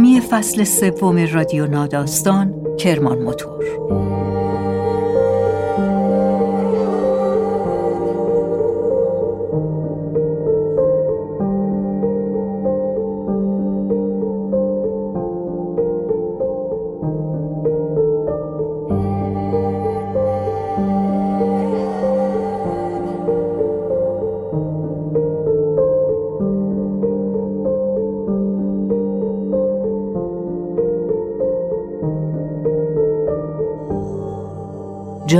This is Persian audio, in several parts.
حامی فصل سوم رادیو ناداستان کرمان موتور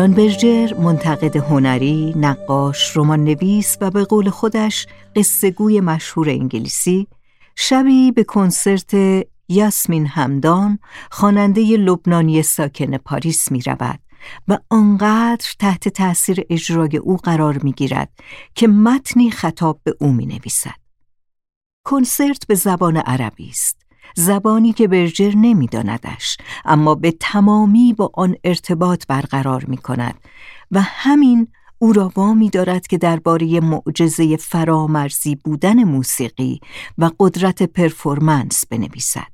جان برجر منتقد هنری، نقاش، رمان نویس و به قول خودش قصه گوی مشهور انگلیسی شبی به کنسرت یاسمین همدان خواننده لبنانی ساکن پاریس می رود و آنقدر تحت تأثیر اجرای او قرار می گیرد که متنی خطاب به او می نویسد. کنسرت به زبان عربی است زبانی که برجر نمیداندش اما به تمامی با آن ارتباط برقرار می کند و همین او را وامی دارد که درباره معجزه فرامرزی بودن موسیقی و قدرت پرفورمنس بنویسد.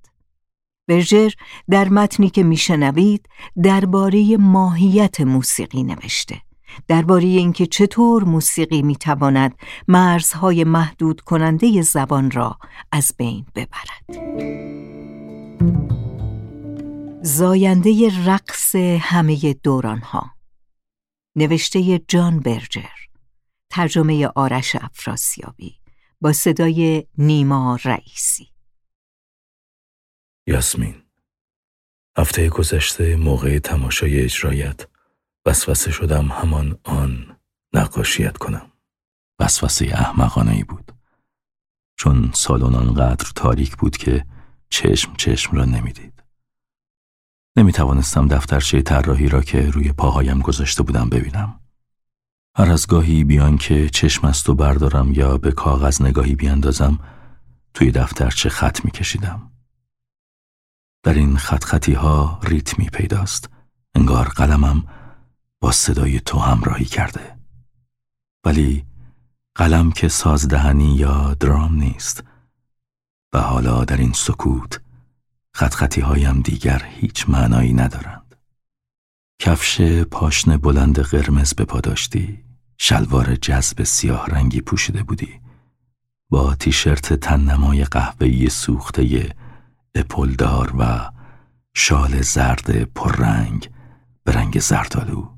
برجر در متنی که میشنوید درباره ماهیت موسیقی نوشته. درباره اینکه چطور موسیقی می‌تواند مرزهای محدود کننده زبان را از بین ببرد. زاینده رقص همه دوران ها نوشته جان برجر. ترجمه آرش افراسیابی. با صدای نیما رئیسی. یاسمین هفته گذشته موقع تماشای اجرایت وسوسه شدم همان آن نقاشیت کنم. وسوسه احمقانه ای بود. چون سالن آنقدر تاریک بود که چشم چشم را نمی‌دید. نمی توانستم دفترچه طراحی را که روی پاهایم گذاشته بودم ببینم. هر از گاهی بیان که چشم است و بردارم یا به کاغذ نگاهی بیاندازم توی دفترچه خط می کشیدم. در این خط خطی ها ریتمی پیداست. انگار قلمم صدای تو همراهی کرده. ولی قلم که سازدهنی یا درام نیست. و حالا در این سکوت خط خطی هایم دیگر هیچ معنایی ندارند. کفش پاشن بلند قرمز به پا داشتی شلوار جذب سیاه رنگی پوشیده بودی. با تیشرت تننمای قهوه‌ای سوخته اپلدار و شال زرد پررنگ به رنگ زردالو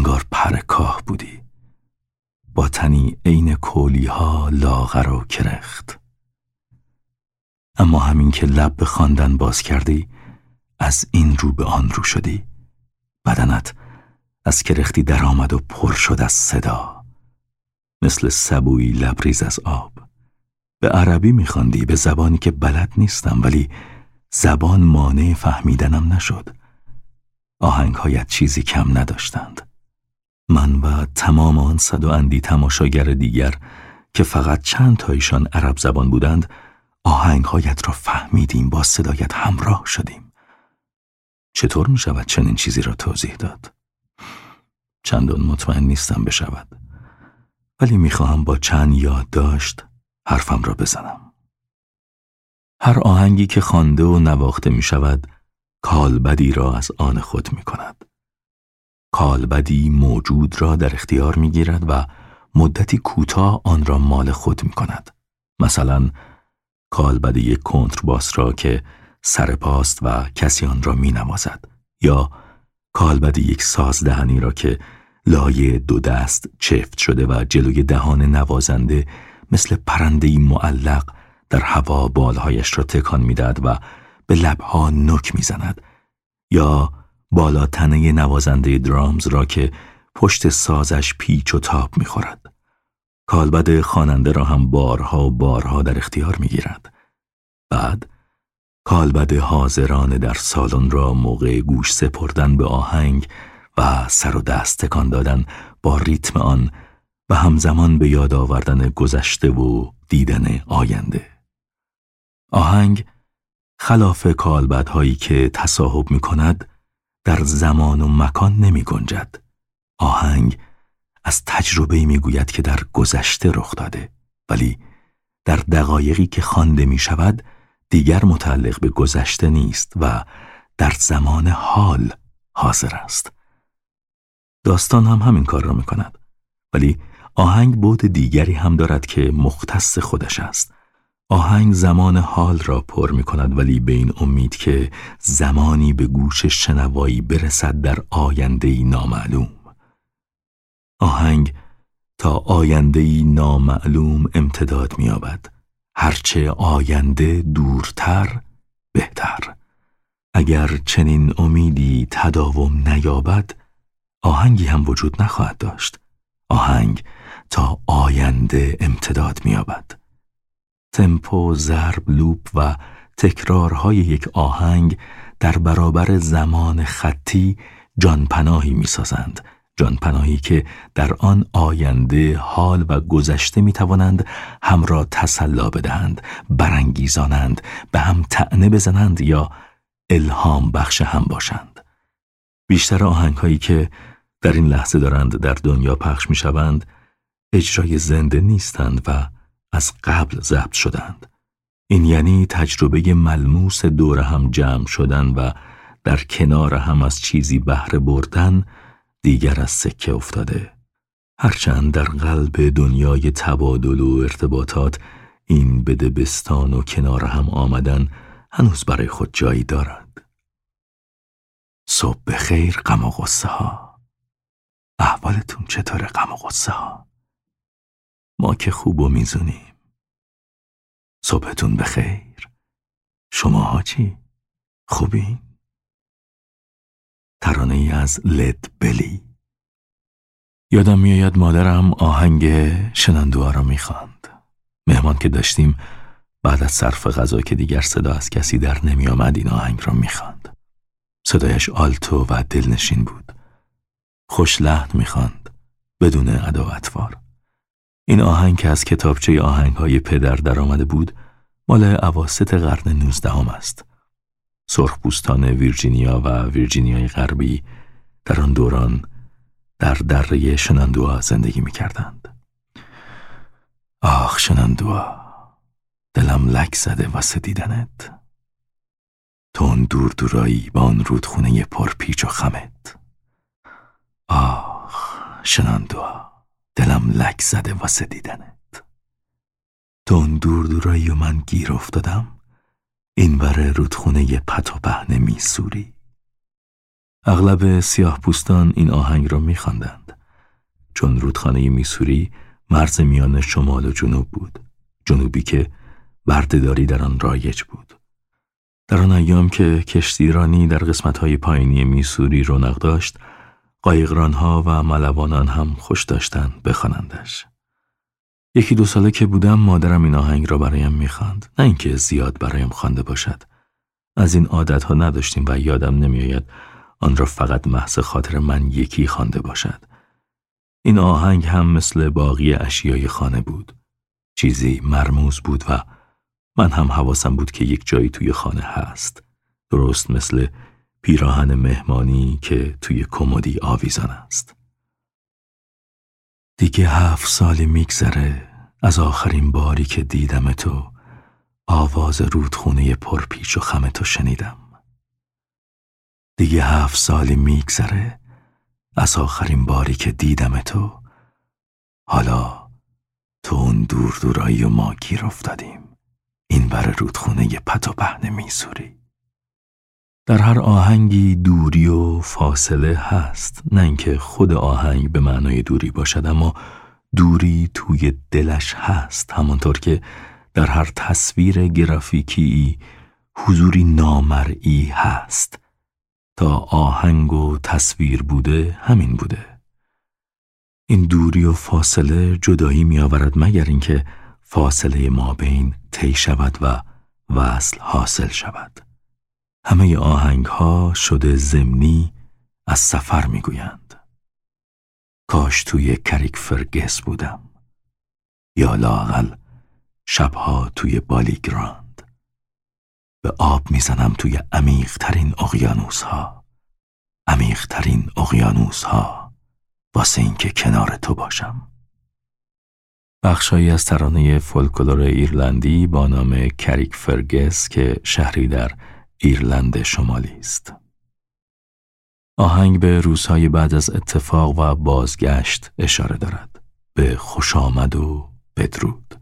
انگار پر کاه بودی. با تنی عین کولی ها لاغر و کرخت. اما همین که لب به خواندن باز کردی از این رو به آن رو شدی. بدنت از کرختی درآمد و پر شد از صدا. مثل سبوی لبریز از آب. به عربی میخواندی به زبانی که بلد نیستم ولی زبان مانع فهمیدنم نشد. آهنگهایت چیزی کم نداشتند. من و تمام آن صد و اندی تماشاگر دیگر که فقط چند تایشان عرب زبان بودند آهنگهایت را فهمیدیم با صدایت همراه شدیم. چطور می شود چنین چیزی را توضیح داد؟ چندان مطمئن نیستم بشود. ولی می‌خواهم با چند یادداشت حرفم را بزنم. هر آهنگی که خوانده و نواخته می شود کالبدی را از آن خود می کند کالبدی موجود را در اختیار می گیرد و مدتی کوتاه آن را مال خود می کند. مثلا کالبد یک کنترباس را که سر پاست و کسی آن را می نمازد یا کالبد یک سازدهنی را که لایه دو دست چفت شده و جلوی دهان نوازنده مثل پرندهی معلق در هوا بالهایش را تکان می‌دهد و به لبها نک می‌زند یا بالا تنه نوازنده درامز را که پشت سازش پیچ و تاب می‌خورد. کالبد خواننده را هم بارها و بارها در اختیار می‌گیرد. بعد کالبد حاضران در سالن را موقع گوش سپردن به آهنگ و سر و دست تکان دادن با ریتم آن و همزمان به یاد آوردن گذشته و دیدن آینده. آهنگ خلاف کالبدهایی که تصاحب می کند در زمان و مکان نمی گنجد. آهنگ از تجربه می گوید که در گذشته رخ داده ولی در دقایقی که خوانده می شود دیگر متعلق به گذشته نیست و در زمان حال حاضر است. داستان هم همین کار را می کند ولی آهنگ بود دیگری هم دارد که مختص خودش است. آهنگ زمان حال را پر می کند ولی به این امید که زمانی به گوش شنوایی برسد در آینده نامعلوم. آهنگ تا آینده نامعلوم امتداد می یابد. هرچه آینده دورتر بهتر. اگر چنین امیدی تداوم نیابد آهنگی هم وجود نخواهد داشت. آهنگ تا آینده امتداد می‌یابد. تمپو، ضرب، لوپ و تکرارهای یک آهنگ در برابر زمان خطی جانپناهی می‌سازند. جانپناهی که در آن آینده حال و گذشته می توانند هم را تسلا بدهند برانگیزانند به هم تعنه بزنند یا الهام بخش هم باشند. بیشتر آهنگ هایی که در این لحظه دارند در دنیا پخش می شوند اجرای زنده نیستند و از قبل ضبط شدند. این یعنی تجربه ملموس دور هم جمع شدن و در کنار هم از چیزی بهره بردن دیگر از سکه افتاده. هرچند در قلب دنیای تبادل و ارتباطات این بدبستان و کنار هم آمدن هنوز برای خود جایی دارد. صبح خیر غم و غصه ها احوالتون چطوره غم و غصه ها ما که خوب و میزونیم. صبحتون بخیر. شما چی؟ خوبین؟ ترانه ای از لد بلی. یادم میآید مادرم آهنگ شنندوها را می‌خواند. مهمان که داشتیم بعد از صرف غذا که دیگر صدا از کسی در نمی آمد این آهنگ را می‌خواند. صدایش آلتو و دلنشین بود. خوش لحن می‌خواند بدون ادا و این آهنگ که از کتابچه آهنگ های پدر درآمده بود مال عواست قرن نوزدهم است. سرخپوستان ویرجینیا و ویرجینیای غربی در آن دوران در دره شنندوها زندگی می کردند. آخ شنندوها دلم لک زده واسه دیدنت تو اون دور دورایی با آن رودخونه پرپیچ و خمت آخ شنندوها دلم لک زده واسه دیدنت. تو اون دور دورایی و من گیر افتادم این بره رودخونه پت و پهن میسوری. اغلب سیاه پوستان این آهنگ را میخواندند. چون رودخانه میسوری مرز میان شمال و جنوب بود. جنوبی که بردهداری در آن رایج بود. در آن ایام که کشتیرانی در قسمتهای پایینی میسوری رونق داشت قایقرانها و ملوانان هم خوش داشتن بخوانندش. یکی دو ساله که بودم مادرم این آهنگ را برایم می‌خواند. نه اینکه زیاد برایم خوانده باشد. از این عادت ها نداشتیم و یادم نمیآید آن را فقط محض خاطر من یکی خوانده باشد. این آهنگ هم مثل باقی اشیای خانه بود. چیزی مرموز بود و من هم حواسم بود که یک جایی توی خانه هست. درست مثل پیراهن مهمانی که توی کمدی آویزان است. دیگه هفت سالی میگذره از آخرین باری که دیدم تو آواز رودخونه پرپیچ و خم تو شنیدم. دیگه هفت سالی میگذره از آخرین باری که دیدم تو حالا تو اون دور دورایی و ما گیر افتادیم این بر رودخونه پت و پهن میسوری در هر آهنگی دوری و فاصله هست نه اینکه خود آهنگ به معنای دوری باشد اما دوری توی دلش هست همانطور که در هر تصویر گرافیکی حضوری نامرئی هست. تا آهنگ و تصویر بوده همین بوده. این دوری و فاصله جدایی می آورد مگر اینکه فاصله ما بین طی شود و وصل حاصل شود. همه آهنگ ها شده زمینی از سفر می‌گویند. کاش توی کریک فرگس بودم یا لاقل شبها توی بالیگراند. به آب می‌زنم توی عمیقترین اقیانوس ها عمیقترین اقیانوس ها واسه اینکه کنار تو باشم. بخشهایی از ترانه فولکلور ایرلندی با نام کریک فرگس که شهری در ایرلند شمالی است. آهنگ به روزهای بعد از اتفاق و بازگشت اشاره دارد. به خوش آمد و بدرود.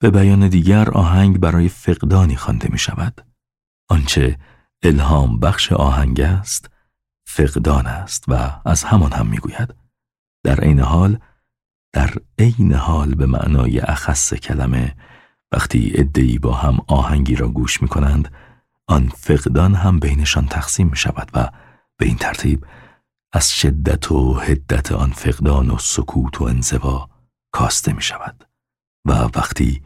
به بیان دیگر آهنگ برای فقدانی خوانده می شود. آنچه الهام بخش آهنگ است فقدان است و از همان هم می گوید. در عین حال در عین حال به معنای اخص کلمه وقتی ادعی با هم آهنگی را گوش می کنند آن فقدان هم بینشان تقسیم می شود و به این ترتیب از شدت و هدت آن فقدان و سکوت و انزوا کاسته می شود و وقتی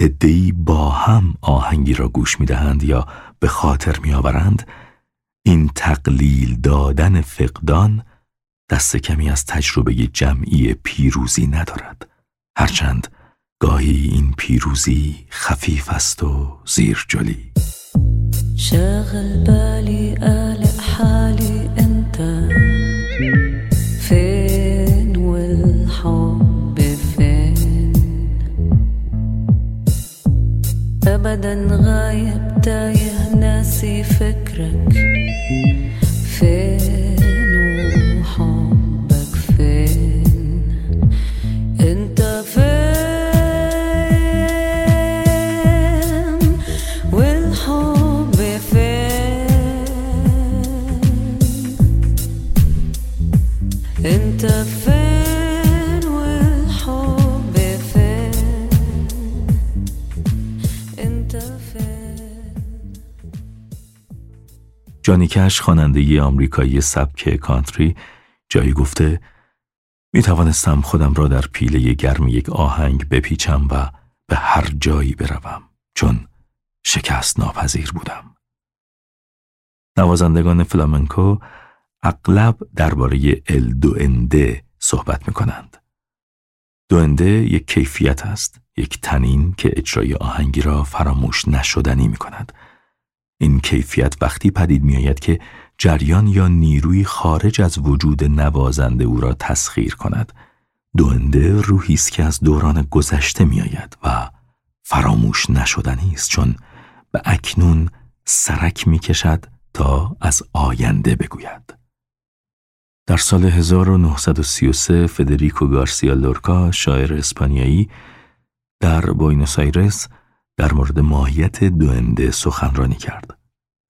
ادعی با هم آهنگی را گوش می دهند یا به خاطر می آورند این تقلیل دادن فقدان دست کمی از تجربه جمعی پیروزی ندارد. هرچند گاهی این پیروزی خفیف است و زیر جلی شاغل بالي قالق حالي انت. فين والحب فين؟ ابدا غايب تايه ناسي فكرك. فين جانی کش خواننده آمریکایی سبک کانتری جایی گفته می توانستم خودم را در پیله گرم یک آهنگ بپیچم و به هر جایی بروم چون شکست ناپذیر بودم. نوازندگان فلامنکو اغلب درباره ال دوئنده صحبت می کنند. دوئنده یک کیفیت است، یک تنین که اجرای آهنگی را فراموش نشدنی می کند. این کیفیت وقتی پدید می آید که جریان یا نیروی خارج از وجود نوازنده او را تسخیر کند. دوئنده روحی است که از دوران گذشته می آید و فراموش نشدنی است چون به اکنون سرک می کشد تا از آینده بگوید. در سال 1933 فدریکو گارسیا لورکا شاعر اسپانیایی در بوینوس آیرس در مورد ماهیت duende سخنرانی کرد.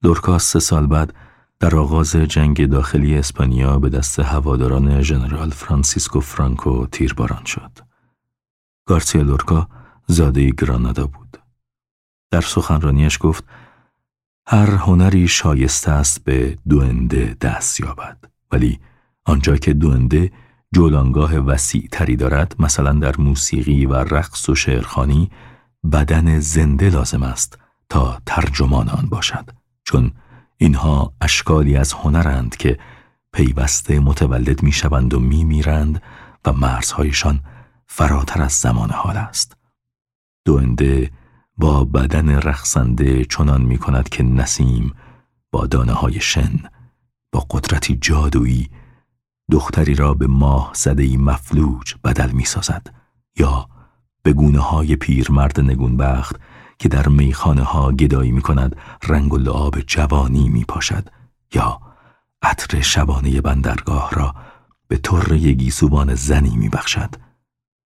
لورکا سه سال بعد در آغاز جنگ داخلی اسپانیا به دست هواداران ژنرال فرانسیسکو فرانکو تیرباران شد. گارسیا لورکا زاده گرانادا بود. در سخنرانیش گفت هر هنری شایسته است به duende دست یابد ولی آنجا که duende جولانگاه وسیع تری دارد مثلا در موسیقی و رقص و شعرخانی بدن زنده لازم است تا ترجمان آن باشد چون اینها اشکالی از هنرند که پیوسته متولد می شوند و می میرند و مرزهایشان فراتر از زمان حال است. دونده با بدن رقصنده چنان می کند که نسیم با دانه های شن با قدرتی جادویی دختری را به ماه زده مفلوج بدل می سازد یا به گونه های پیرمرد نگونبخت که در میخانه ها گدایی می کند رنگ و لعاب جوانی می پاشد یا عطر شبانه بندرگاه را به طر گیسوبان زنی می بخشد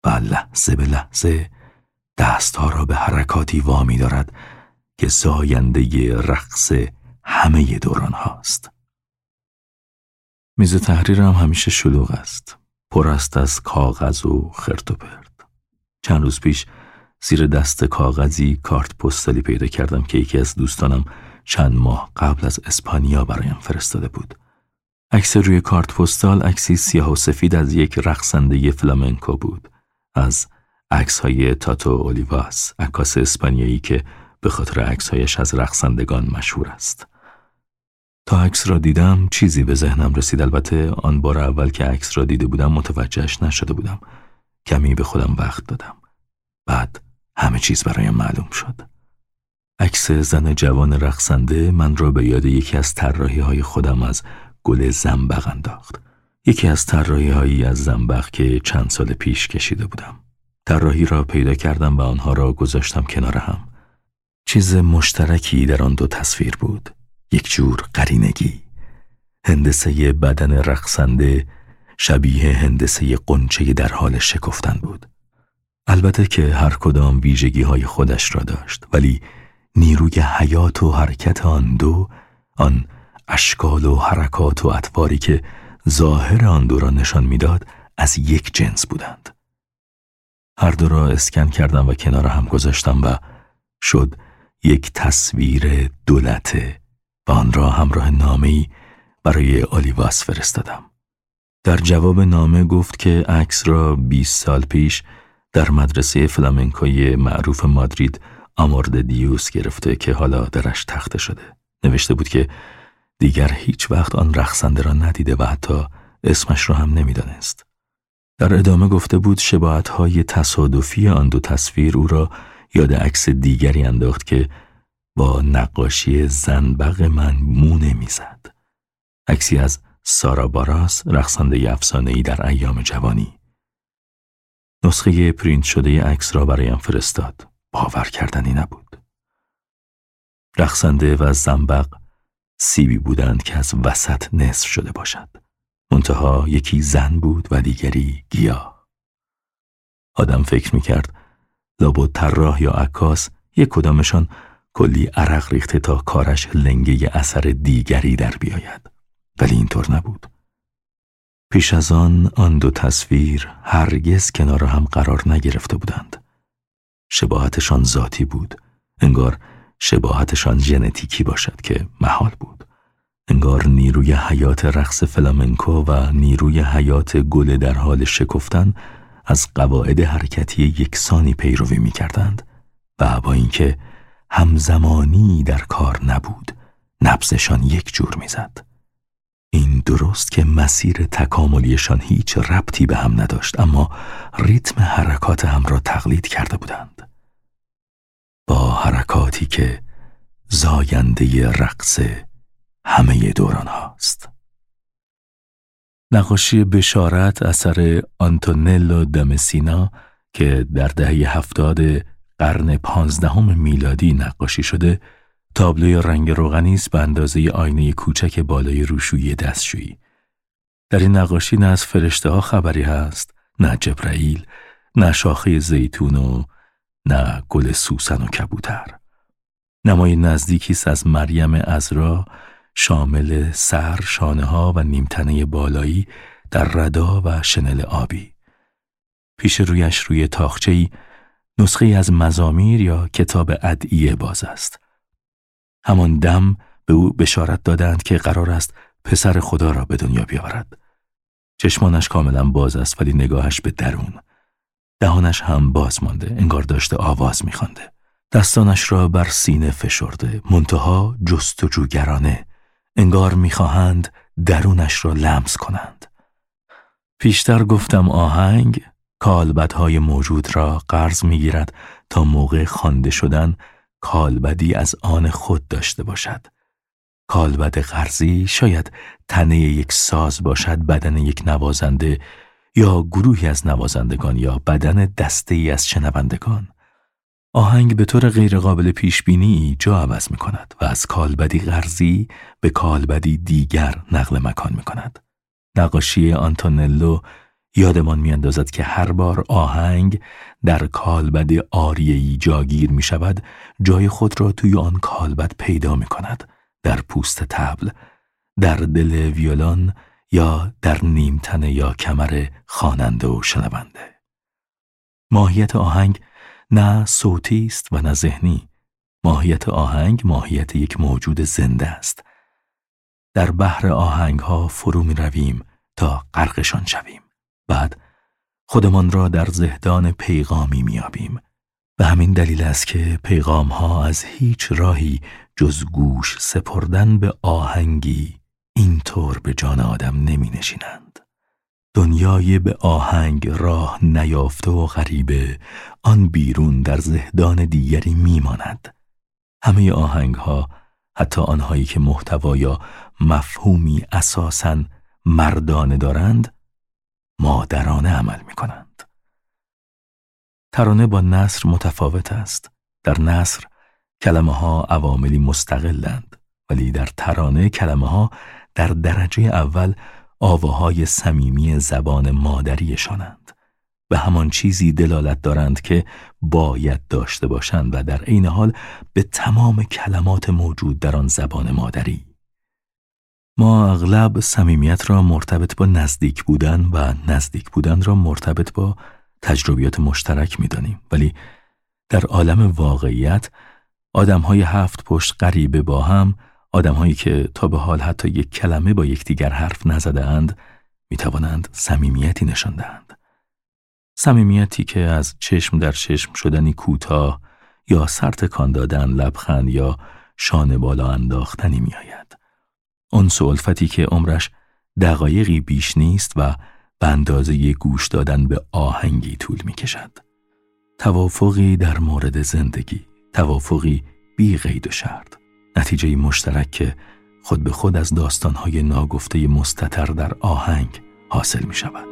و لحظه به لحظه دستها را به حرکاتی وامی دارد که زاینده رقص همه دوران هاست. میز تحریر هم همیشه شلوغ است. پر است از کاغذ و خرت و پرت. چند روز پیش زیر دست کاغذی کارت پستالی پیدا کردم که یکی از دوستانم چند ماه قبل از اسپانیا برایم فرستاده بود. عکس روی کارت پستال عکسی سیاه و سفید از یک رقصنده فلامنکو بود. از عکس های تاتو اولیواس، عکاس اسپانیایی که به خاطر عکسهایش از رقصندگان مشهور است. تا عکس را دیدم چیزی به ذهنم رسید البته آن بار اول که عکس را دیده بودم متوجهش نشده بودم کمی به خودم وقت دادم. بعد همه چیز برایم معلوم شد. عکس زن جوان رقصنده من را به یاد یکی از طراحی های خودم از گل زنبق انداخت. یکی از طراحی هایی از زنبق که چند سال پیش کشیده بودم. طراحی را پیدا کردم و آنها را گذاشتم کنار هم. چیز مشترکی در آن دو تصویر بود. یک جور قرینگی. هندسه بدن رقصنده شبیه هندسه قنچه در حال شکفتن بود البته که هر کدام ویژگی های خودش را داشت ولی نیروی حیات و حرکت آن دو آن اشکال و حرکات و اطواری که ظاهر آن دو را نشان می‌داد از یک جنس بودند هر دو را اسکن کردم و کنار هم گذاشتم و شد یک تصویر دولته و آن را همراه نامه‌ای برای آلیواس فرستادم. در جواب نامه گفت که عکس را 20 سال پیش در مدرسه فلامنکوی معروف مادرید آمورد دیوس گرفته که حالا درش تخته شده. نوشته بود که دیگر هیچ وقت آن رقصنده را ندیده و حتی اسمش را هم نمی‌دانست. در ادامه گفته بود شباعتهای تصادفی آن دو تصویر او را یاد عکس دیگری انداخت که با نقاشی زنبق من مونه می‌زد. عکسی از سارا باراس رقصنده ای در ایام جوانی. نسخه پرینت شده عکس را برایم فرستاد. باور کردنی نبود. رقصنده و زنبق سیبی بودند که از وسط نصف شده باشد. منتها یکی زن بود و دیگری گیاه. آدم فکر می‌کرد لابد طراح یا عکاس یک کدامشان کلی عرق ریخته تا کارش لنگه اثر دیگری در بیاید ولی اینطور نبود. پیش از آن آن دو تصویر هرگز کنار هم قرار نگرفته بودند. شباهتشان ذاتی بود. انگار شباهتشان ژنتیکی باشد که محال بود. انگار نیروی حیات رقص فلامنکو و نیروی حیات گل در حال شکفتن از قواعد حرکتی یکسانی پیروی می کردند و با اینکه همزمانی در کار نبود نبزشان یک جور می‌زد. این درست که مسیر تکاملیشان هیچ ربطی به هم نداشت اما ریتم حرکات هم را تقلید کرده بودند. با حرکاتی که زاینده رقص همه دوران هاست. نقاشی بشارت اثر آنتونلو دمسینا که در دهه هفتاد قرن پانزدهم میلادی نقاشی شده تابلوی رنگ روغنی است به اندازه آینه کوچک بالای روشویی دستشویی. در این نقاشی نه از فرشته ها خبری هست نه جبرائیل نه شاخه زیتون و نه گل سوسن و کبوتر. نمای نزدیکی است از مریم ازرا شامل سر، شانه ها و نیمتنه بالایی در ردا و شنل آبی. پیش رویش روی تاخچه‌ای نسخه از مزامیر یا کتاب ادعیه باز است. همان دم به او بشارت دادند که قرار است پسر خدا را به دنیا بیاورد. چشمانش کاملا باز است ولی نگاهش به درون. دهانش هم باز مانده انگار داشته آواز میخوانده. دستانش را بر سینه فشرده منتها جستجوگرانه انگار می‌خواهند درونش را لمس کنند. پیشتر گفتم آهنگ کالبدهای موجود را قرض می‌گیرد تا موقع خوانده شدن کالبدی از آن خود داشته باشد. کالبد قرضی شاید تنه یک ساز باشد بدن یک نوازنده یا گروهی از نوازندگان یا بدن دسته ای از شنوندگان. آهنگ به طور غیرقابل پیش بینی جا عوض می کند و از کالبدی قرضی به کالبدی دیگر نقل مکان می کند. نقاشی آنتونلو یادمان میاندازد که هر بار آهنگ در کالبد آریهی جاگیر می شود جای خود را توی آن کالبد پیدا می کند در پوست تبل در دل ویولون یا در نیمتنه یا کمر خواننده و شنونده. ماهیت آهنگ نه صوتی است و نه ذهنی. ماهیت آهنگ ماهیت یک موجود زنده است. در بحر آهنگ ها فرو می رویم تا غرقشان شویم. بعد خودمان را در زهدان پیغامی میابیم به همین دلیل است که پیغام ها از هیچ راهی جز گوش سپردن به آهنگی اینطور به جان آدم نمی نشینند. دنیای به آهنگ راه نیافته و غریبه آن بیرون در زهدان دیگری میماند. همه آهنگ ها حتی آنهایی که محتوا یا مفهومی اساساً مردانه دارند مادرانه عمل می کنند. ترانه با نصر متفاوت است. در نصر کلمه ها عواملی مستقلند ولی در ترانه کلمه ها در درجه اول آواهای صمیمی زبان مادریشانند به همان چیزی دلالت دارند که باید داشته باشند و در عین حال به تمام کلمات موجود در آن زبان مادری ما اغلب صمیمیت را مرتبط با نزدیک بودن و نزدیک بودن را مرتبط با تجربیات مشترک می‌دانیم ولی در عالم واقعیت آدم های هفت پشت غریبه با هم آدم هایی که تا به حال حتی یک کلمه با یکدیگر حرف نزده اند می توانند صمیمیتی نشان دهند. صمیمیتی که از چشم در چشم شدنی کوتاه یا سرتکان دادن لبخند یا شانه بالا انداختنی می آید. اون سولفتی که عمرش دقایقی بیش نیست و به اندازه گوش دادن به آهنگی طول می کشد. توافقی در مورد زندگی، توافقی بی قید و شرط. نتیجه مشترک که خود به خود از داستانهای ناگفته مستتر در آهنگ حاصل می شود.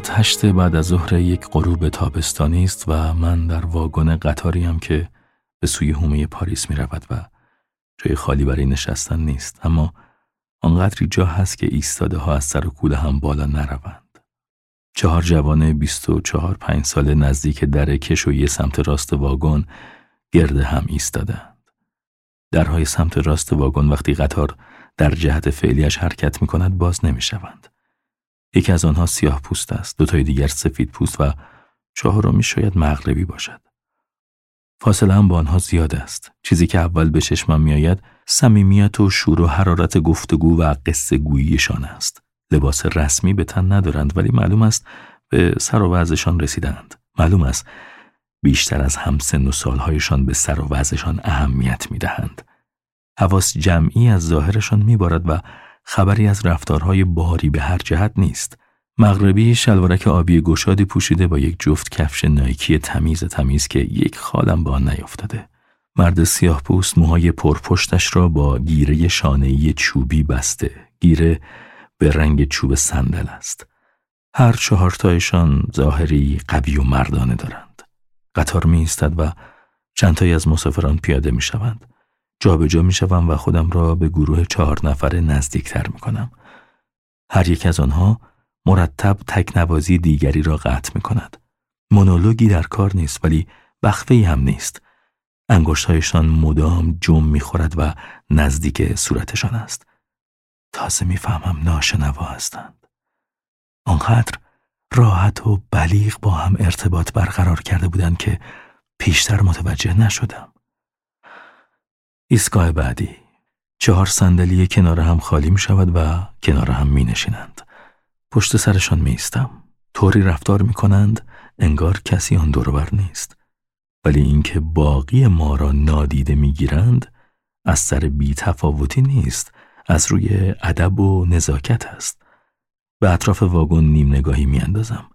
ساعت هشت بعد از ظهر یک غروب تابستانی است و من در واگن قطاریم که به سوی هومه پاریس می رود و جای خالی برای نشستن نیست اما آنقدری جا هست که ایستاده ها از سر و کوله هم بالا نروند. چهار جوان بیست و چهار پنج سال نزدیک در کشویی سمت راست واگن گرد هم ایستادند. درهای سمت راست واگن وقتی قطار در جهت فعلیش حرکت می کند باز نمی شوند. یکی از آنها سیاه پوست است، دوتای دیگر سفید پوست و چهارمی شاید مغربی باشد. فاصله هم با آنها زیاد است. چیزی که اول به چشمم میآید صمیمیت و شور و حرارت گفتگو و قصه گوییشان است. لباس رسمی به تن ندارند ولی معلوم است به سر و وضعشان رسیدند. معلوم است بیشتر از هم سن و سالهایشان به سر و وضعشان اهمیت می دهند. حواس جمعی از ظاهرشان میبارد و خبری از رفتارهای باری به هر جهت نیست. مغربی شلوارک آبی گشادی پوشیده با یک جفت کفش نایکی تمیز تمیز که یک خالم با آن نیافتاده. مرد سیاه پوست موهای پرپشتش را با گیره شانهی چوبی بسته. گیره به رنگ چوب صندل است. هر چهارتایشان ظاهری قوی و مردانه دارند. قطار می و چندتایی از مسافران پیاده می شوند. جابجا می شوم و خودم را به گروه چهار نفره نزدیکتر می کنم. هر یک از آنها مرتب تکنوازی دیگری را قطع می کند. مونولوگی در کار نیست ولی وقفه هم نیست. انگشتهایشان مدام جم می‌خورد و نزدیک صورتشان است. تازه می‌فهمم ناشنوا هستند. آنقدر راحت و بلیغ با هم ارتباط برقرار کرده بودند که پیشتر متوجه نشدم. ایستگاه بعدی چهار صندلی کنار هم خالی می شود و کنار هم می نشینند. پشت سرشان می ایستم. طوری رفتار می کنند انگار کسی آن دوربر نیست. ولی اینکه باقی ما را نادیده می گیرند از سر بی تفاوتی نیست از روی ادب و نزاکت است. به اطراف واگن نیم نگاهی می اندازم.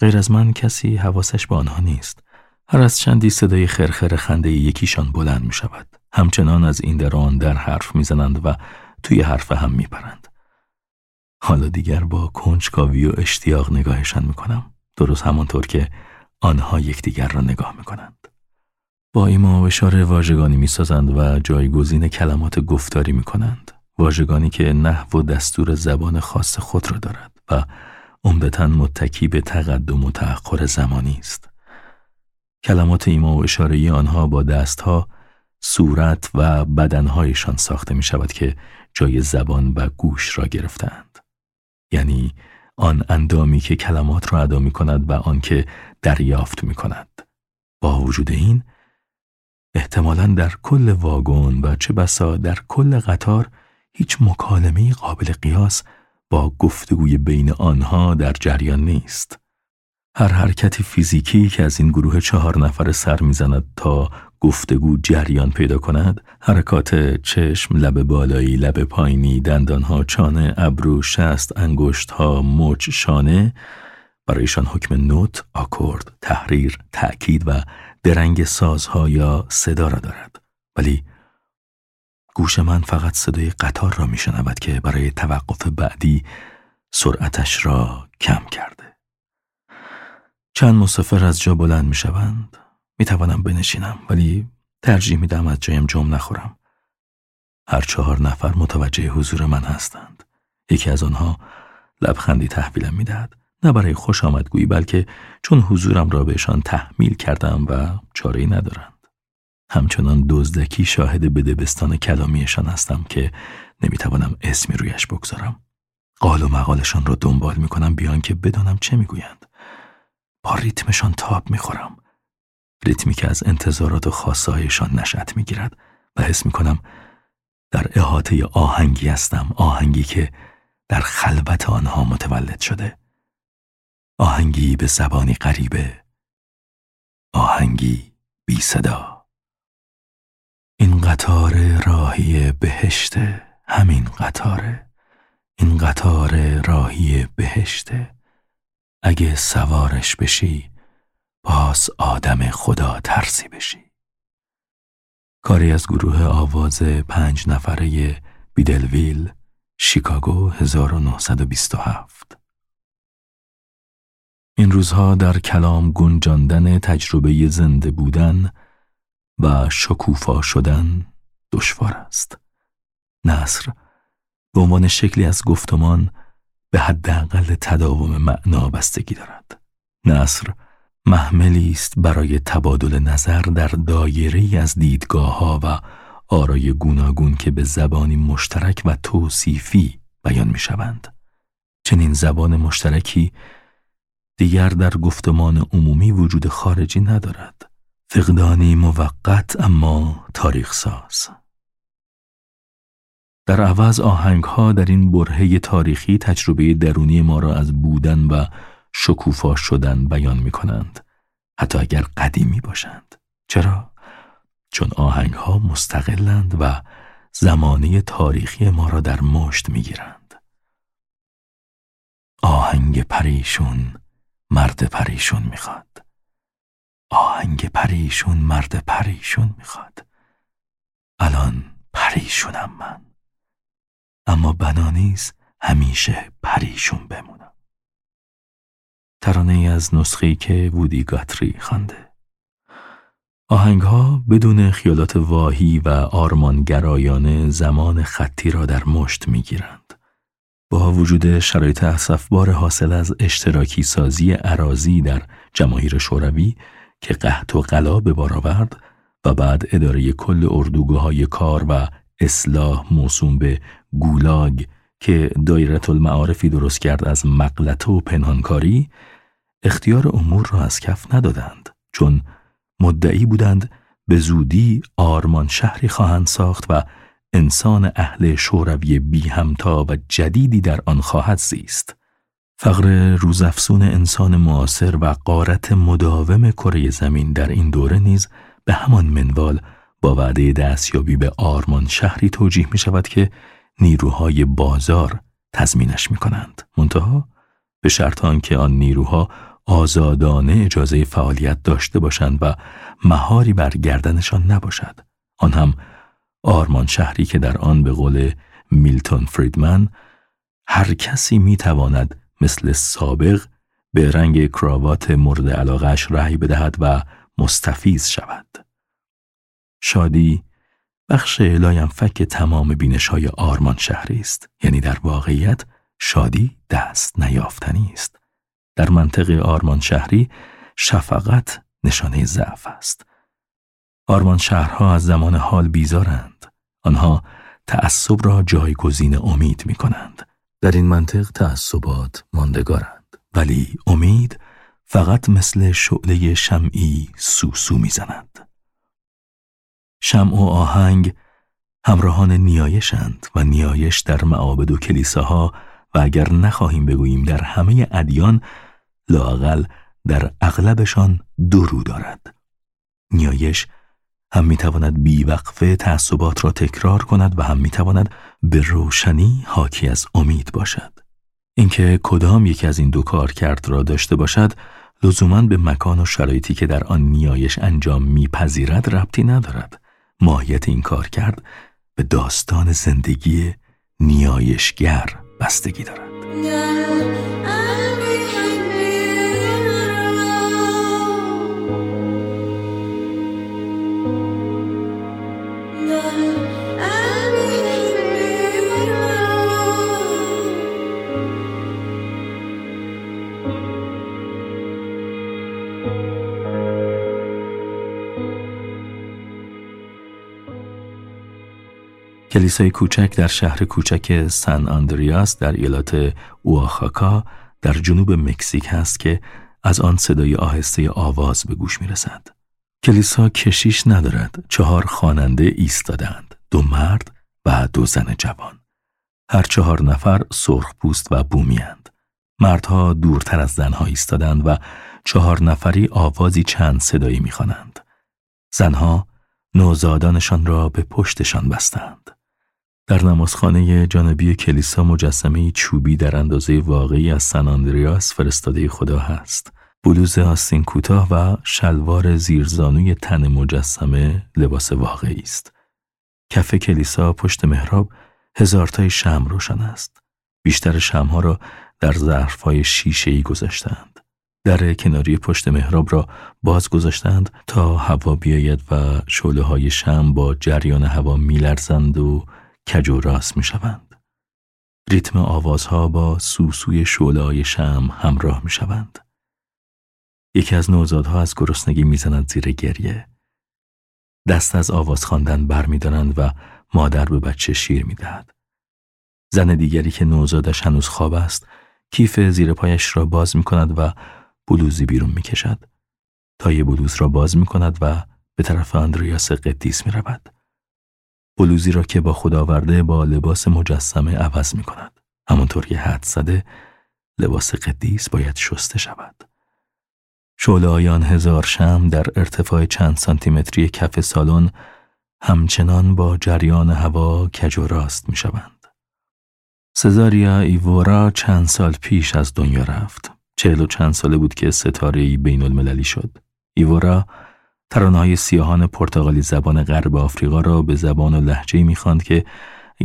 غیر از من کسی حواسش به آنها نیست. هر از چندی صدای خرخر خنده یکیشان بلند می شود. همچنان از این در آن در حرف می‌زنند و توی حرف هم میپرند. حالا دیگر با کنجکاوی و اشتیاق نگاهشان می‌کنم. درست همانطور که آنها یکدیگر را نگاه می‌کنند. با ایما و اشاره واژگانی می‌سازند و جایگزین کلمات گفتاری می‌کنند. واژگانی که نحو و دستور زبان خاص خود را دارد و عمدتا متکی به تقدم و تأخر زمانی است. کلمات ایما و اشاره آنها با دستها صورت و بدنهایشان ساخته می شود که جای زبان و گوش را گرفتند. یعنی آن اندامی که کلمات را ادا می کند و آن که دریافت می کند. با وجود این احتمالا در کل واگن و چه بسا در کل قطار هیچ مکالمه قابل قیاس با گفتگوی بین آنها در جریان نیست. هر حرکت فیزیکی که از این گروه چهار نفر سر می‌زند تا گفتگو جریان پیدا کند حرکات چشم لب بالایی لب پایینی دندانها چانه ابرو شست انگشتها مچ شانه. برایشان حکم نوت آکورد تحریر تأکید و درنگ سازها یا صدا را دارد. ولی گوش من فقط صدای قطار را میشنود که برای توقف بعدی سرعتش را کم کرده. چند مسافر از جا بلند می شوند می توانم بنشینم ولی ترجیح می دهم از جایم جمع نخورم. هر چهار نفر متوجه حضور من هستند. یکی از آنها لبخندی تحویلم می دهد. نه برای خوش آمدگویی بلکه چون حضورم را بهشان تحمیل کردم و چاره ندارند. همچنان دزدکی شاهد بدبستان کلامیشان هستم که نمی‌توانم اسمی رویش بگذارم. قال و مقالشان را دنبال می کنم بیان که بدانم چه می‌گویند. با ریتمشان تاب می‌خورم. ریتمی که از انتظارات و خاصهایشان نشأت می‌گیرد و حس می‌کنم در احاطه آهنگی هستم آهنگی که در خلوت آنها متولد شده. آهنگی به زبانی غریبه آهنگی بی صدا. این قطار راهی بهشته همین قطاره این قطار راهی بهشته اگه سوارش بشی باز آدم خدا ترسی بشی. کاری از گروه آواز پنج نفره بیدلویل شیکاگو 1927 این روزها در کلام گنجاندن تجربه زنده بودن و شکوفا شدن دشوار است. نصر به عنوان شکلی از گفتمان به حداقل تداوم معنا بستگی دارد. نصر محملی است برای تبادل نظر در دایره از دیدگاه ها و آرای گوناگون که به زبانی مشترک و توصیفی بیان می شوند. چنین زبان مشترکی دیگر در گفتمان عمومی وجود خارجی ندارد. فقدانی موقت اما تاریخ ساز. در عوض آهنگ ها در این برهه تاریخی تجربه درونی ما را از بودن و شکوفا شدن بیان می کنند حتی اگر قدیمی باشند چرا؟ چون آهنگ ها مستقلند و زمانه تاریخی ما را در مشت می گیرند. آهنگ پریشون مرد پریشون می‌خواد. آهنگ پریشون مرد پریشون می‌خواد. الان پریشونم من. اما بنانیز همیشه پریشون بمونم. ترانه از نسخه‌ای که وودی گاتری خوانده. آهنگ ها بدون خیالات واهی و آرمانگرایانه زمان خطی را در مشت می گیرند. با وجود شرایط اصفبار حاصل از اشتراکی سازی عراضی در جماهیر شوروی که قحط و قلا به بار آورد و بعد اداره کل اردوگاه های کار و اصلاح موسوم به گولاگ که دایرت المعارفی درست کرد از مقلته و پنهانکاری اختیار امور را از کف ندادند چون مدعی بودند به زودی آرمان شهری خواهند ساخت و انسان اهل شوروی بی همتا و جدیدی در آن خواهد زیست. فقر روزافزون انسان معاصر و قارت مداوم کره زمین در این دوره نیز به همان منوال با وعده دستیابی به آرمان شهری توجیه می شود که نیروهای بازار تضمینش می کنند. منتها به شرط آنکه آن نیروها آزادانه اجازه فعالیت داشته باشند و مهاری بر گردنشان نباشد. آن هم آرمان شهری که در آن به قول میلتون فریدمن هر کسی می تواند مثل سابق به رنگ کراوات مورد علاقش رأی بدهد و مستفیز شود. شادی بخش لایم فک تمام بینش های آرمان شهری است. یعنی در واقعیت شادی دست نیافتنی است. در منطق آرمان شهری شفقت نشانه ضعف است. آرمان شهرها از زمان حال بیزارند. آنها تعصب را جایگزین امید می کنند در این منطق تعصبات ماندگارند. ولی امید فقط مثل شعله شمعی سوسو می‌زند. شمع و آهنگ همراهان نیایشند و نیایش در معابد و کلیساها و اگر نخواهیم بگوییم در همه ادیان لاقل در اغلبشان دو دارد. نیایش هم می‌تواند بیوقفه تعصبات را تکرار کند و هم می‌تواند به روشنی حاکی از امید باشد. اینکه کدام یکی از این دو کار کرد را داشته باشد لزوما به مکان و شرایطی که در آن نیایش انجام میپذیرد ربطی ندارد ماهیت این کار کرد به داستان زندگی نیایشگر بستگی دارد کلیسای کوچک در شهر کوچک سن آندریاس در ایالات اوآخاکا در جنوب مکزیک هست که از آن صدای آهسته آواز به گوش می رسد. کلیسا کشیش ندارد. چهار خواننده ایستادند. دو مرد و دو زن جوان. هر چهار نفر سرخ پوست و بومیند. مردها دورتر از زنها ایستادند و چهار نفری آوازی چند صدایی می‌خوانند. زنها نوزادانشان را به پشتشان بستند. در نمازخانه جانبی کلیسا مجسمه چوبی در اندازه واقعی از سن آندریاس فرستاده خدا هست. بلوز آستین کوتاه و شلوار زیرزانوی تن مجسمه لباس واقعی است. کف کلیسا پشت محراب هزارتای شم روشن است. بیشتر شمها را در ظرفهای شیشه‌ای گذاشتند. در کناری پشت محراب را باز گذاشتند تا هوا بیاید و شعله های شم با جریان هوا میلرزند و کج و راست می شوند. ریتم آوازها با سوسوی شعلای شم همراه می شوند. یکی از نوزادها از گرسنگی می‌زند زیر گریه. دست از آواز خواندن برمیدارند و مادر به بچه شیر می‌دهد. زن دیگری که نوزادش هنوز خواب است، کیف زیر پایش را باز می کند و بلوزی بیرون می کشد. تا یه بلوز را باز می کند و به طرف اندریاس قدیس می رود. بلوزی را که با خود آورده با لباس مجسمه عوض می کند. همونطور که حد زده لباس قدیس باید شسته شود. شعله آیان هزار شم در ارتفاع چند سانتیمتری کف سالن همچنان با جریان هوا کج و راست می شوند. سزاریا ایورا چند سال پیش از دنیا رفت. چهل و چند ساله بود که ستاره بین المللی شد. ایورا ترانه‌های سیاهان پرتغالی زبان غرب آفریقا را به زبان و لحجه می‌خواند که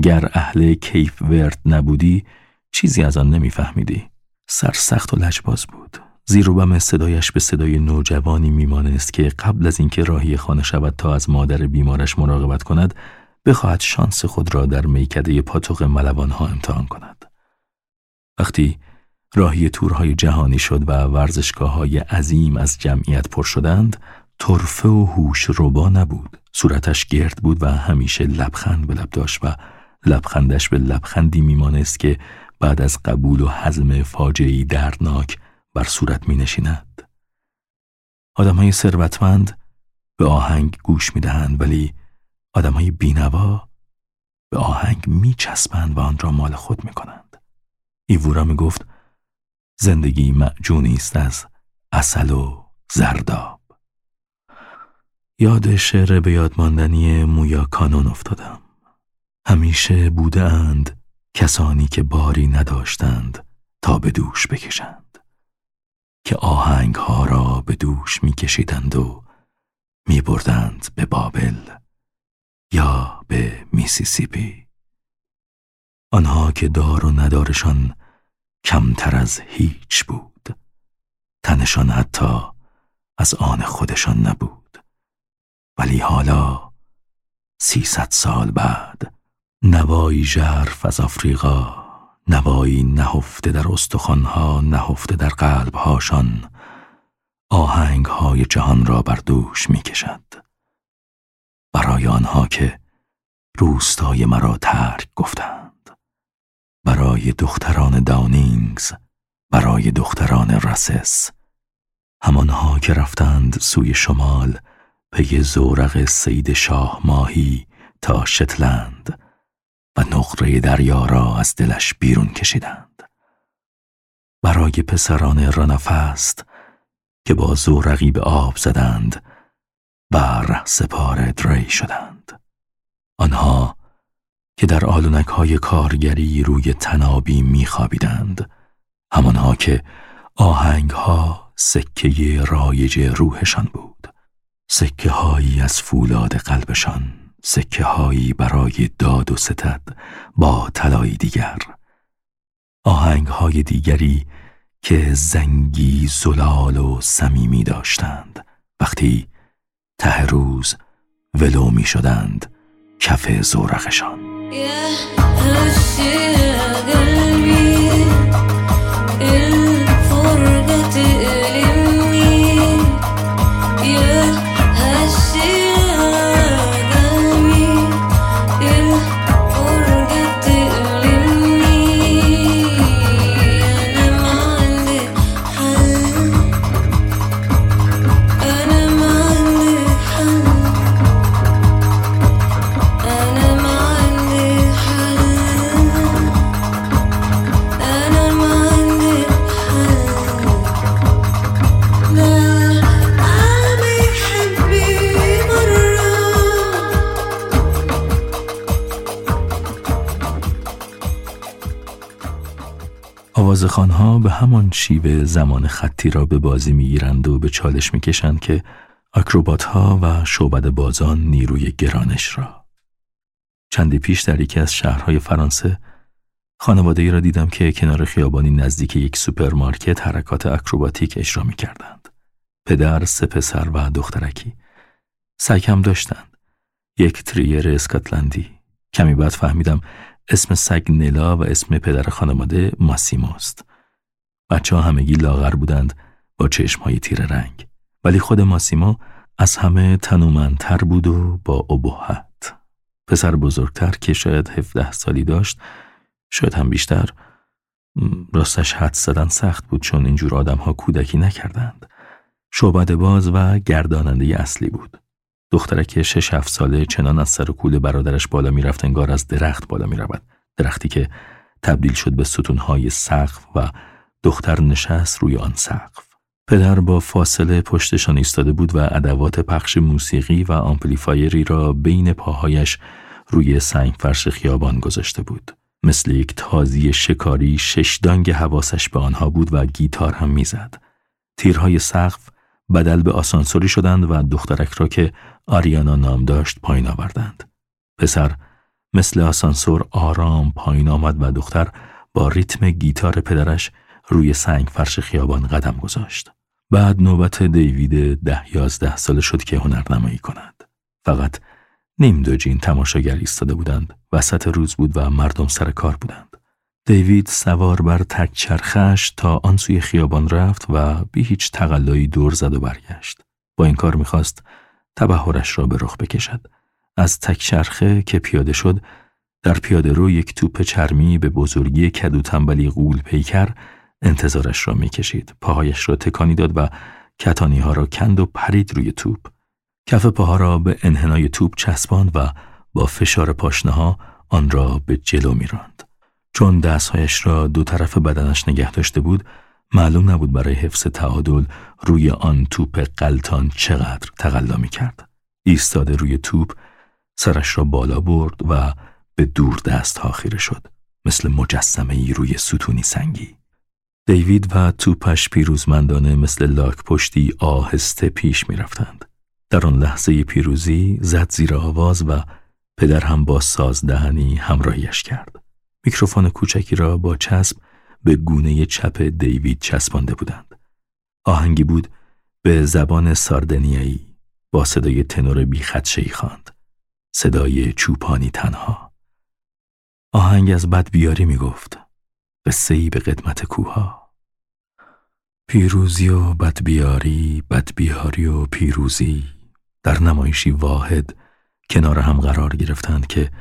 گر اهل کیف ورد نبودی چیزی از آن نمیفهمیدی. سرسخت و لجباز بود. زیر و بم صدایش به صدای نوجوانی میمانست که قبل از اینکه راهی خانه شود تا از مادر بیمارش مراقبت کند بخواهد شانس خود را در میکده پاتوق ملوانها امتحان کند. وقتی راهی تورهای جهانی شد و ورزشگاه های عظیم از جمعیت پر شدند، طرفه و هوش روبا نبود صورتش گرد بود و همیشه لبخند به لب داشت و لبخندش به لبخندی میمانست که بعد از قبول و حزم فاجعی دردناک بر صورت می نشیند. آدم های ثروتمند به آهنگ گوش می دهند ولی آدم های بینوا به آهنگ می چسبند و آن را مال خود می کنند. ایوورا می گفت زندگی معجونی است از اصل و زرداب. یاد شعر به یادماندنی مویا کانون افتادم. همیشه بودند کسانی که باری نداشتند تا به دوش بکشند. که آهنگ ها را به دوش می کشیدند و می بردند به بابل یا به میسیسیپی آنها که دار و ندارشان کمتر از هیچ بود تنشان حتی از آن خودشان نبود ولی حالا سیصد سال بعد نوایی ژرف از آفریقا نوایی نهفته در استخوانها نهفته در قلبهاشان آهنگهای جهان را بر دوش می کشد. برای آنها که روستای مرا ترک گفتند برای دختران داونینگز برای دختران رسس همانها که رفتند سوی شمال پی زورق سید شاه ماهی تا شتلند و نقره دریا را از دلش بیرون کشیدند. برای پسران رنفست که با زورقی به آب زدند بر سپار دری شدند. آنها که در آلونک های کارگری روی تنابی میخوابیدند همانها که آهنگ ها سکه رایج روحشان بود. سکه هایی از فولاد قلبشان سکه هایی برای داد و ستد با طلای دیگر. آهنگ های دیگری که زنگی زلال و صمیمی داشتند. وقتی ته روز ولو می شدند کف زورقشان. آوازخوان‌ها به همان شیوه زمان خطی را به بازی می‌گیرند و به چالش می‌کشند که اکروبات ها و شعبد بازان نیروی گرانش را. چندی پیش در یکی از شهرهای فرانسه خانواده ای را دیدم که کنار خیابانی نزدیک یک سوپرمارکت حرکات اکروباتیک اجرا می کردند. پدر، سه پسر و دخترکی. سگ هم داشتند. یک تریر اسکاتلندی. کمی بعد فهمیدم اسم سگ نلا و اسم پدر خانواده ماسیموست. بچه ها همگی لاغر بودند با چشم های تیر رنگ. ولی خود ماسیمو از همه تنومندتر بود و با ابهت. پسر بزرگتر که شاید 17 سالی داشت شاید هم بیشتر راستش حد زدن سخت بود چون اینجور آدم ها کودکی نکردند. شعبد باز و گرداننده اصلی بود. دخترک شش هفت ساله چنان از سر و کول برادرش بالا می‌رفت انگار از درخت بالا می‌رود. درختی که تبدیل شد به ستونهای سقف و دختر نشست روی آن سقف. پدر با فاصله پشتشان ایستاده بود و ادوات پخش موسیقی و آمپلیفایری را بین پاهایش روی سنگ فرش خیابان گذاشته بود. مثل یک تازی شکاری شش دانگ حواسش به آنها بود و گیتار هم می‌زد. تیرهای سقف بدل به آسانسوری شدند و دخترک را که آریانا نام داشت پایین آوردند. پسر مثل آسانسور آرام پایین آمد و دختر با ریتم گیتار پدرش روی سنگ فرش خیابان قدم گذاشت. بعد نوبت دیوید ده یازده ساله شد که هنرنمایی کند. فقط نیم دو جین تماشاگر ایستاده بودند. وسط روز بود و مردم سر کار بودند. دیوید سوار بر تک چرخش تا آن سوی خیابان رفت و بی هیچ تقلایی دور زد و برگشت. با این کار می‌خواست تبهرش را به رخ بکشد. از تک چرخه که پیاده شد در پیاده رو یک توپ چرمی به بزرگی کدو تنبلی غول پیکر انتظارش را می‌کشید. پاهایش را تکانی داد و کتانی ها را کند و پرید روی توپ. کف پاها را به انحنای توپ چسباند و با فشار پاشنه ها آن را به جلو میراند. چون دستهایش را دو طرف بدنش نگه داشته بود معلوم نبود برای حفظ تعادل روی آن توپ قلتان چقدر تقلا می کرد. ایستاده روی توپ سرش را بالا برد و به دور دست ها خیره شد مثل مجسمه ای روی ستونی سنگی. دیوید و توپش پیروزمندانه مثل لاک پشتی آهسته پیش می رفتند. در آن لحظه پیروزی زد زیر آواز و پدر هم با سازدهنی همراهیش کرد. میکروفون کوچکی را با چسب به گونه چپ دیوید چسبانده بودند. آهنگی بود به زبان ساردنیایی با صدای تنور بیخدشهی خواند. صدای چوپانی تنها. آهنگ از بد بیاری می گفت. قصه به قدمت کوها. پیروزی و بدبیاری، بدبیاری و پیروزی در نمایشی واحد کنار هم قرار گرفتند که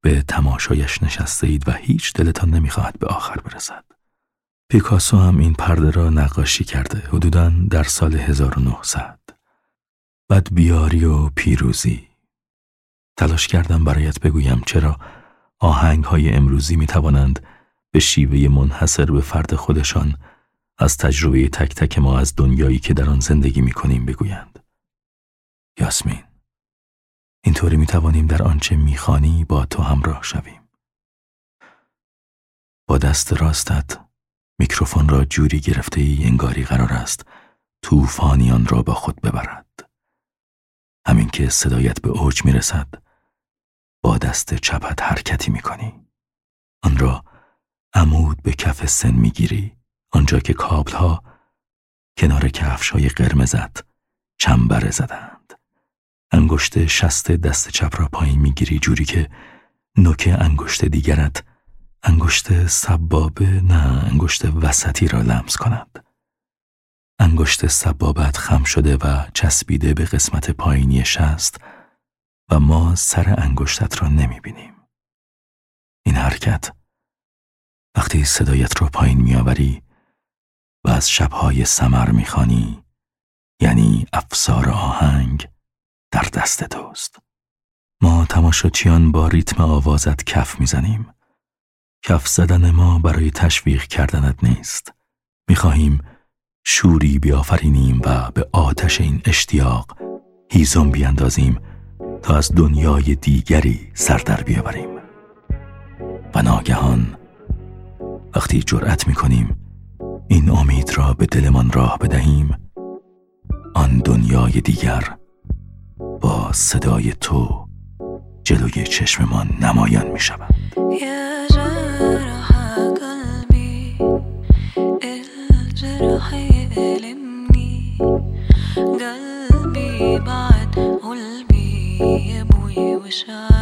به تماشایش نشسته اید و هیچ دلتان نمی‌خواهد به آخر برسد. پیکاسو هم این پرده را نقاشی کرده حدوداً در سال 1900. بدبیاری و پیروزی تلاش کردم برایت بگویم چرا آهنگ های امروزی می توانند به شیوه منحصر به فرد خودشان از تجربه تک تک ما از دنیایی که در آن زندگی می کنیم بگویند. یاسمین اینطوری می توانیم در آنچه می‌خوانی با تو همراه شویم. با دست راستت میکروفون را جوری گرفته ای انگاری قرار است طوفانیان را با خود ببرد. همین که صدایت به اوج می رسد با دست چپت حرکتی می کنی. آن را عمود به کف سن می گیری آنجا که کابل ها کنار کفش های قرمزت چنبره زدند. انگشت شست دست چپ را پایین می‌گیری جوری که نوک انگشت دیگرت انگشت سبابه نه انگشت وسطی را لمس کند. انگشت سبابت خم شده و چسبیده به قسمت پایینی شست و ما سر انگشتت را نمی بینیم. این حرکت وقتی صدایت را پایین میآوری و از شبهای سمر می‌خوانی یعنی افسار آهنگ در دست توست ما تماشاچیان با ریتم آوازت کف می‌زنیم کف زدن ما برای تشویق کردنت نیست. می‌خواهیم شوری بیافرینیم و به آتش این اشتیاق هیزم بیاندازیم تا از دنیای دیگری سر در بیاوریم. و ناگهان وقتی جرأت می‌کنیم این امید را به دلمان راه بدهیم آن دنیای دیگر با صدای تو جلوی چشممان نمایان می شود shine.